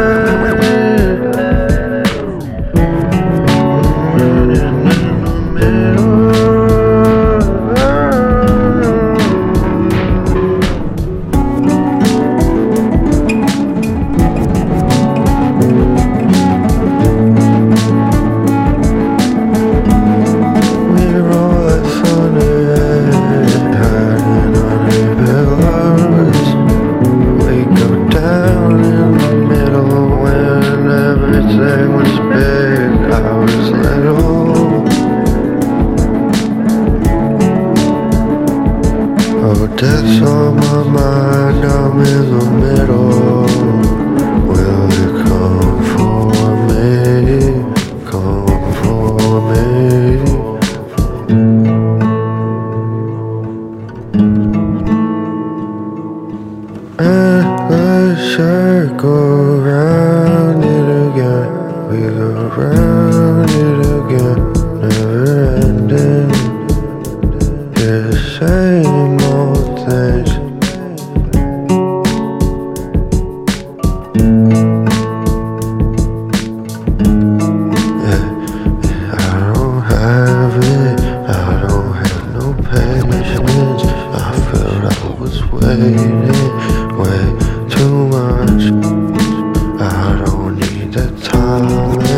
Of Saw my mind, I'm in the middle. Will it come for me? Come for me. And circle around it again. We go round it again, never ending. This same old. I don't have it, I don't have no patience. I felt I was waiting way too much. I don't need that time.